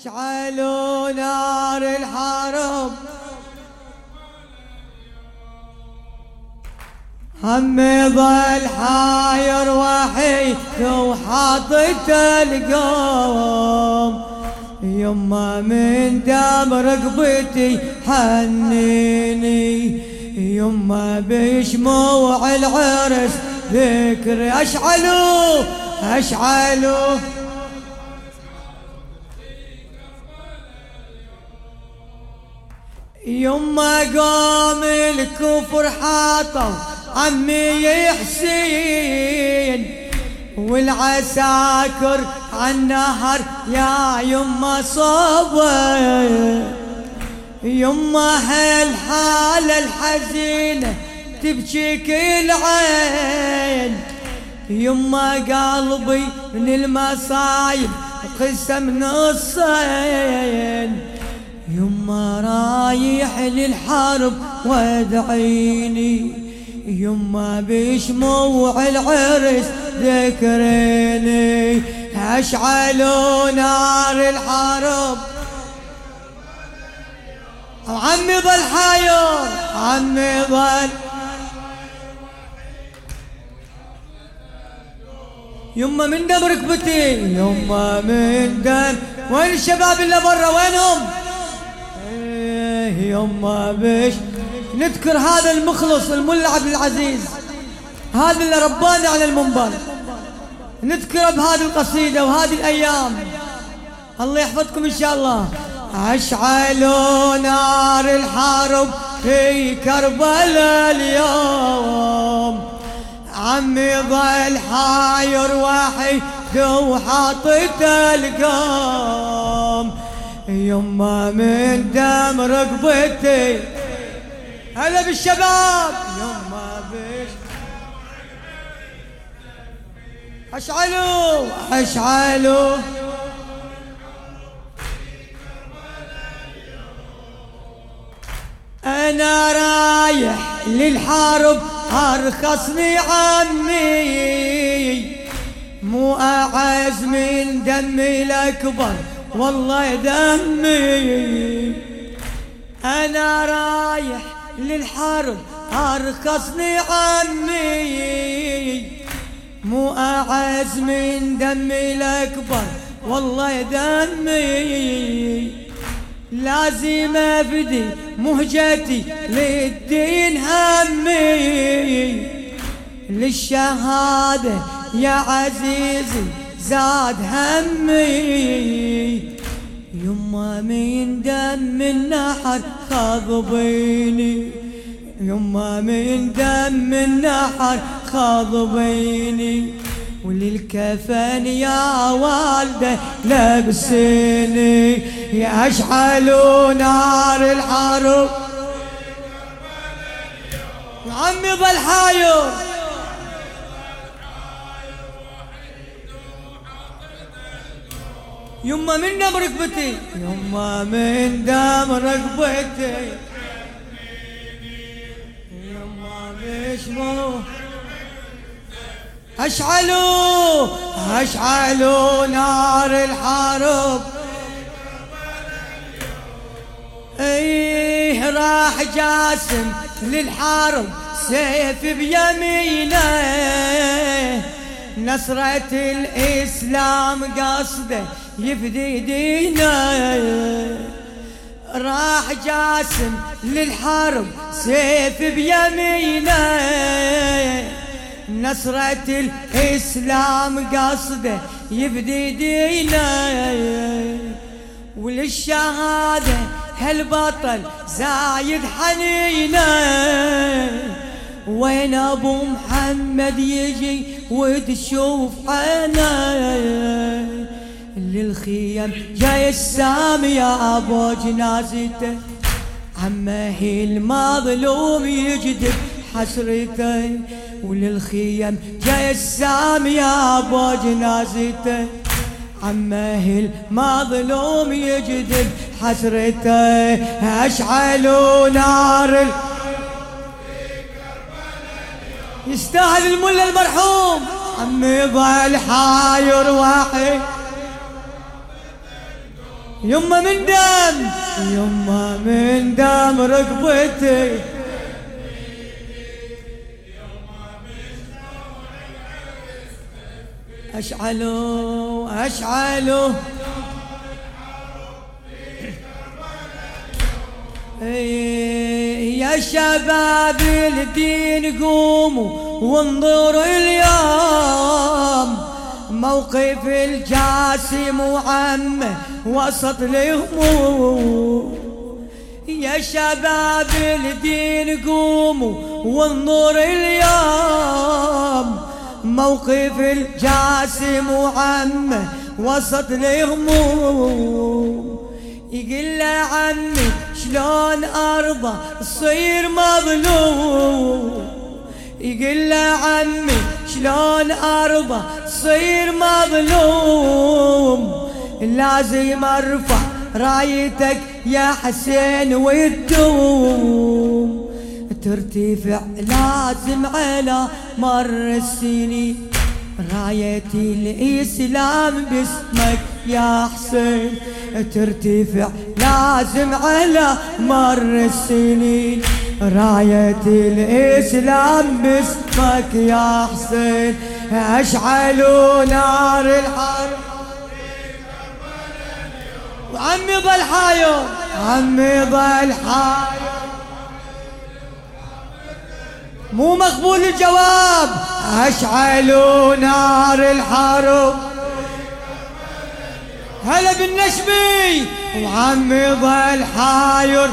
أشعلوا نار الحرب. همي ظل حاير وحيد وحاطت القوم. يما من دام رقبتي حنيني. يما بشموع العرس ذكر أشعلوا أشعلوا. يما قام الكفر حاطوا عمي حسين والعساكر عالنهر يا يما صبر. يما هالحالة الحزينة تبكي كل عين يما قلبي من المصايب قسم نصين. يما رايح للحرب وادعيني. يما بشموع العرس ذكريني. اشعلوا نار الحرب؟ عمي ظل حاير عمي ظل يما من دم ركبتي يما من دم وين الشباب اللي برا؟ وينهم؟ يما بش نذكر هذا المخلص الملا عبد العزيز. هذا اللي ربانا على المنبر. نذكره بهذه القصيدة وهذه الأيام. الله يحفظكم إن شاء الله. أشعلوا نار الحرب في كربلاء اليوم. عمي ظل حاير وحيد وحاطت القوم. يما من دم رقبتي. هلا بالشباب. يما بش أشعلوا أشعلوا. أنا رايح للحرب أرخصني عمي. مو أعز من دمي الأكبر. والله دمي. أنا رايح للحرب أرخصني عمي. مو أعز من دمي الأكبر والله دمي. لازم أفدي مهجتي للدين همي. للشهادة يا عزيزي. زاد همي. يما من دم النحر خاضبيني يما من دم النحر خاضبيني وللكفن يا والدة لابسيني. يشعلوا نار الحرب. عمي ظل حاير. يما من دم ركبتي. يما من دم ركبتي. يما بشمو اشعلوا اشعلوا نار الحرب. إيه راح جاسم للحرب سيف بيمينه. نصرة الإسلام قصده يفدي دينه راح جاسم للحرب سيف بيمينه. نصرة الإسلام قصده يفدي دينه وللشهادة هالبطل زايد حنينه. وين أبو محمد يجي وتشوف عينه للخيم جاي السام يا أبو جنازته عمه المظلوم يجدب حسرته وللخيم جاي السام يا أبو جنازته عمه المظلوم يجدب حسرته اشعلوا نار. يستاهل الملا المرحوم. عمي ظل حاير واحد يما من دم يما من دم رقبتي. أشعلوا أشعلوا إيه، يا شباب الدين قوموا وانظروا اليوم. موقف الجاسم وعمه وسط الهموم. يا شباب الدين قوموا وانظروا اليوم. موقف الجاسم وعمه وسط الهموم. يقول له عمي شلون أرضى تصير مظلوم؟ يقول له عمي شلون أرضى تصير مظلوم؟ لازم أرفع رايتك يا حسين وتدوم ترتفع لازم على مر السنين. راية الإسلام باسمك يا حسين. ترتفع لازم على مر السنين. راية الإسلام باسمك يا حسين أشعلوا نار الحرب. وعمي ظل حاير عمي ظل حاير مو مقبول الجواب. أشعلوا نار الحرب. هلا بالنشبي وعمي ظل حاير.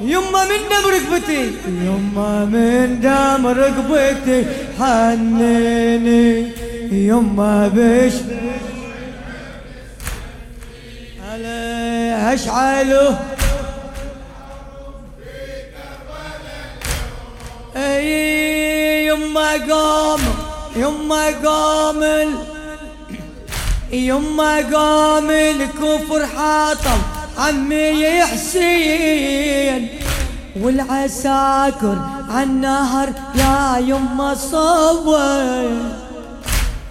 يما من دم ركبتي. يما من دم ركبتي حنيني. يما بش. هلا اشعلوا أي يما قام يما قام يما قام الكفر حاطم. عمي حسين والعساكر عالنهر يا يما صور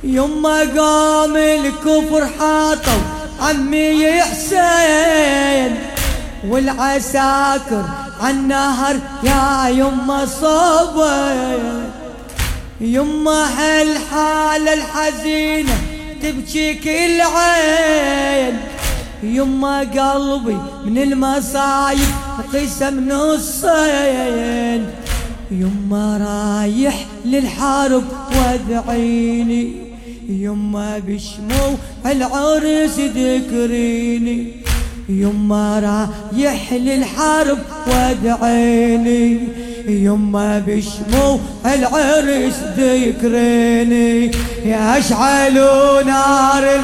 يما قام الكفر حاطم عمي حسين والعساكر عالنهر يا يما صبر يما هالحالة الحزينة تبكي كل عين. يما قلبي من المصايب قسم نصين يما رايح للحرب وادعيني. يما بشمو العرس ذكريني. يما رايح للحرب وادعيني. يما بشمو العرس ذكريني. يشعلوا نار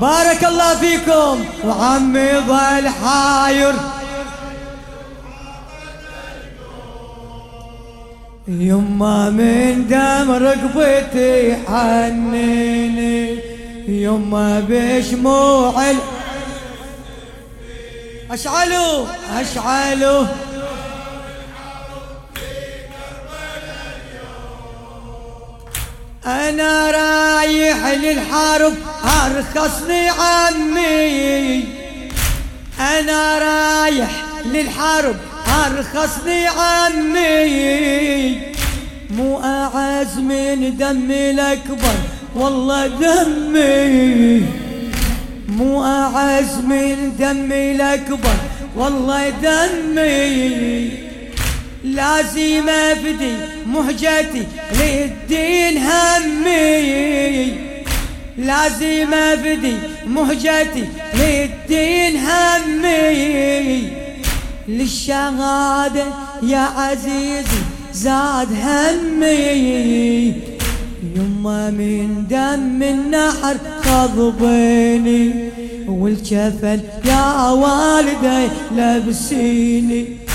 بارك الله فيكم. وعمي ظل حاير يما من دم رقبتي حنيني. يما بشموع أشعلوا أشعلوا. أنا رايح للحرب أرخصني عمي. أنا رايح للحرب أرخصني عمي. مو أعز من دمي الأكبر والله دمي. مو أعز من دمي الأكبر والله دمي. لازم أفدي مهجتي للدين همي. لازم افدي مهجتي للدين همي. للشهادة يا عزيزي زاد همي. يما من دم النحر خضبيني والكفل يا والدي لبسيني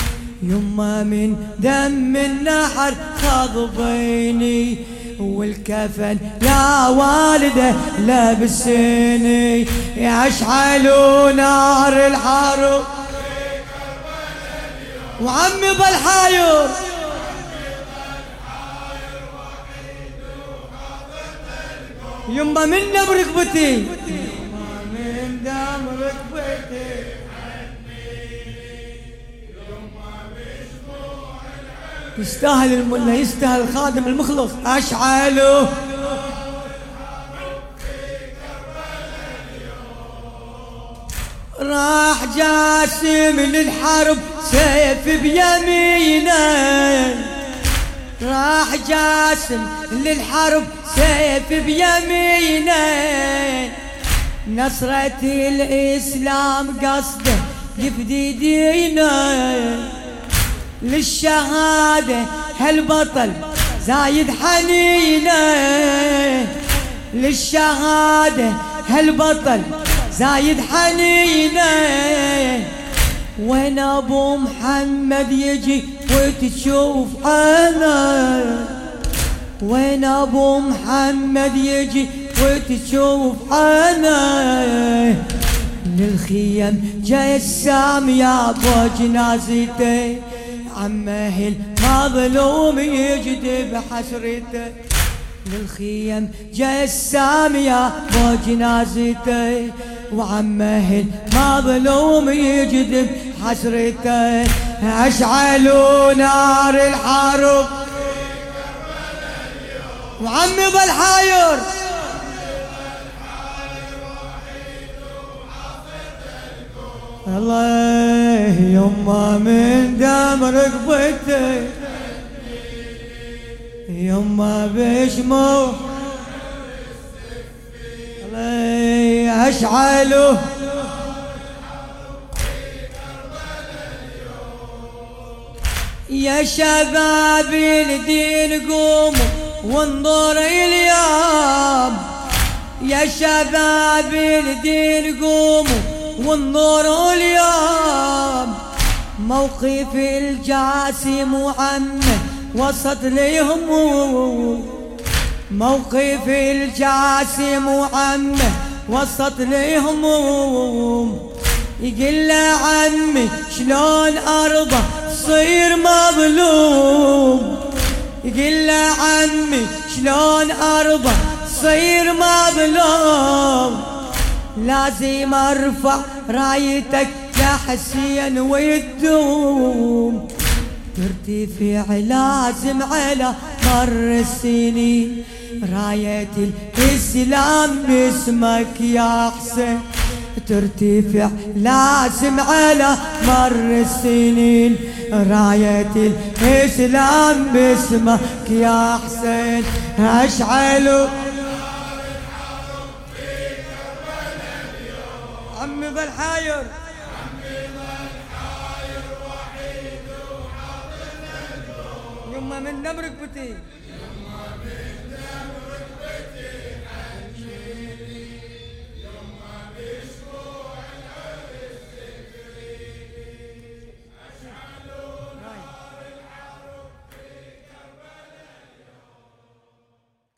يما من دم النحر خضبيني والكفن. يا والدة لبسيني يشعلوا نار الحرب وعمي ظل حاير يما منا بركبتي يما من دام ركبتي. يستاهل الملا يستاهل خادم المخلص. اشعله راح جاسم للحرب سيف بيمينه. راح جاسم للحرب سيف بيمينه. نصرة الإسلام قصده يفدي دينه. للشهادة هالبطل زايد حنينة. للشهادة هالبطل زايد حنينة. وين أبو محمد يجي وتشوف أنا وين أبو محمد يجي وتشوف أنا للخيم جسام يا أبو جنازته عمه المظلوم يجدب حسرته للخيم جسام يا ابو جنازته وعمه المظلوم يجذب حسرته أشعلوا نار الحرب وعمي ظل حاير الله يما من دم رقبته يما بشمو أشعله. يا شباب الدين قوموا وانظر اليوم يا شباب الدين قوموا وانظروا اليوم موقف الجاسم وعمه وسط ليهم موقف الجاسم وعمه وسط لهم يقول له عمي شلون ارضى صير مظلوم؟ يقول له عمي شلون ارضى صير مظلوم؟ لازم أرفع رايتك يا حسين ويدوم. ترتفع لازم على مر السنين. راية الإسلام باسمك يا حسين ترتفع لازم على مر السنين. راية الإسلام باسمك يا حسين أشعل عمي بالحاير. يما من نمرك بتي.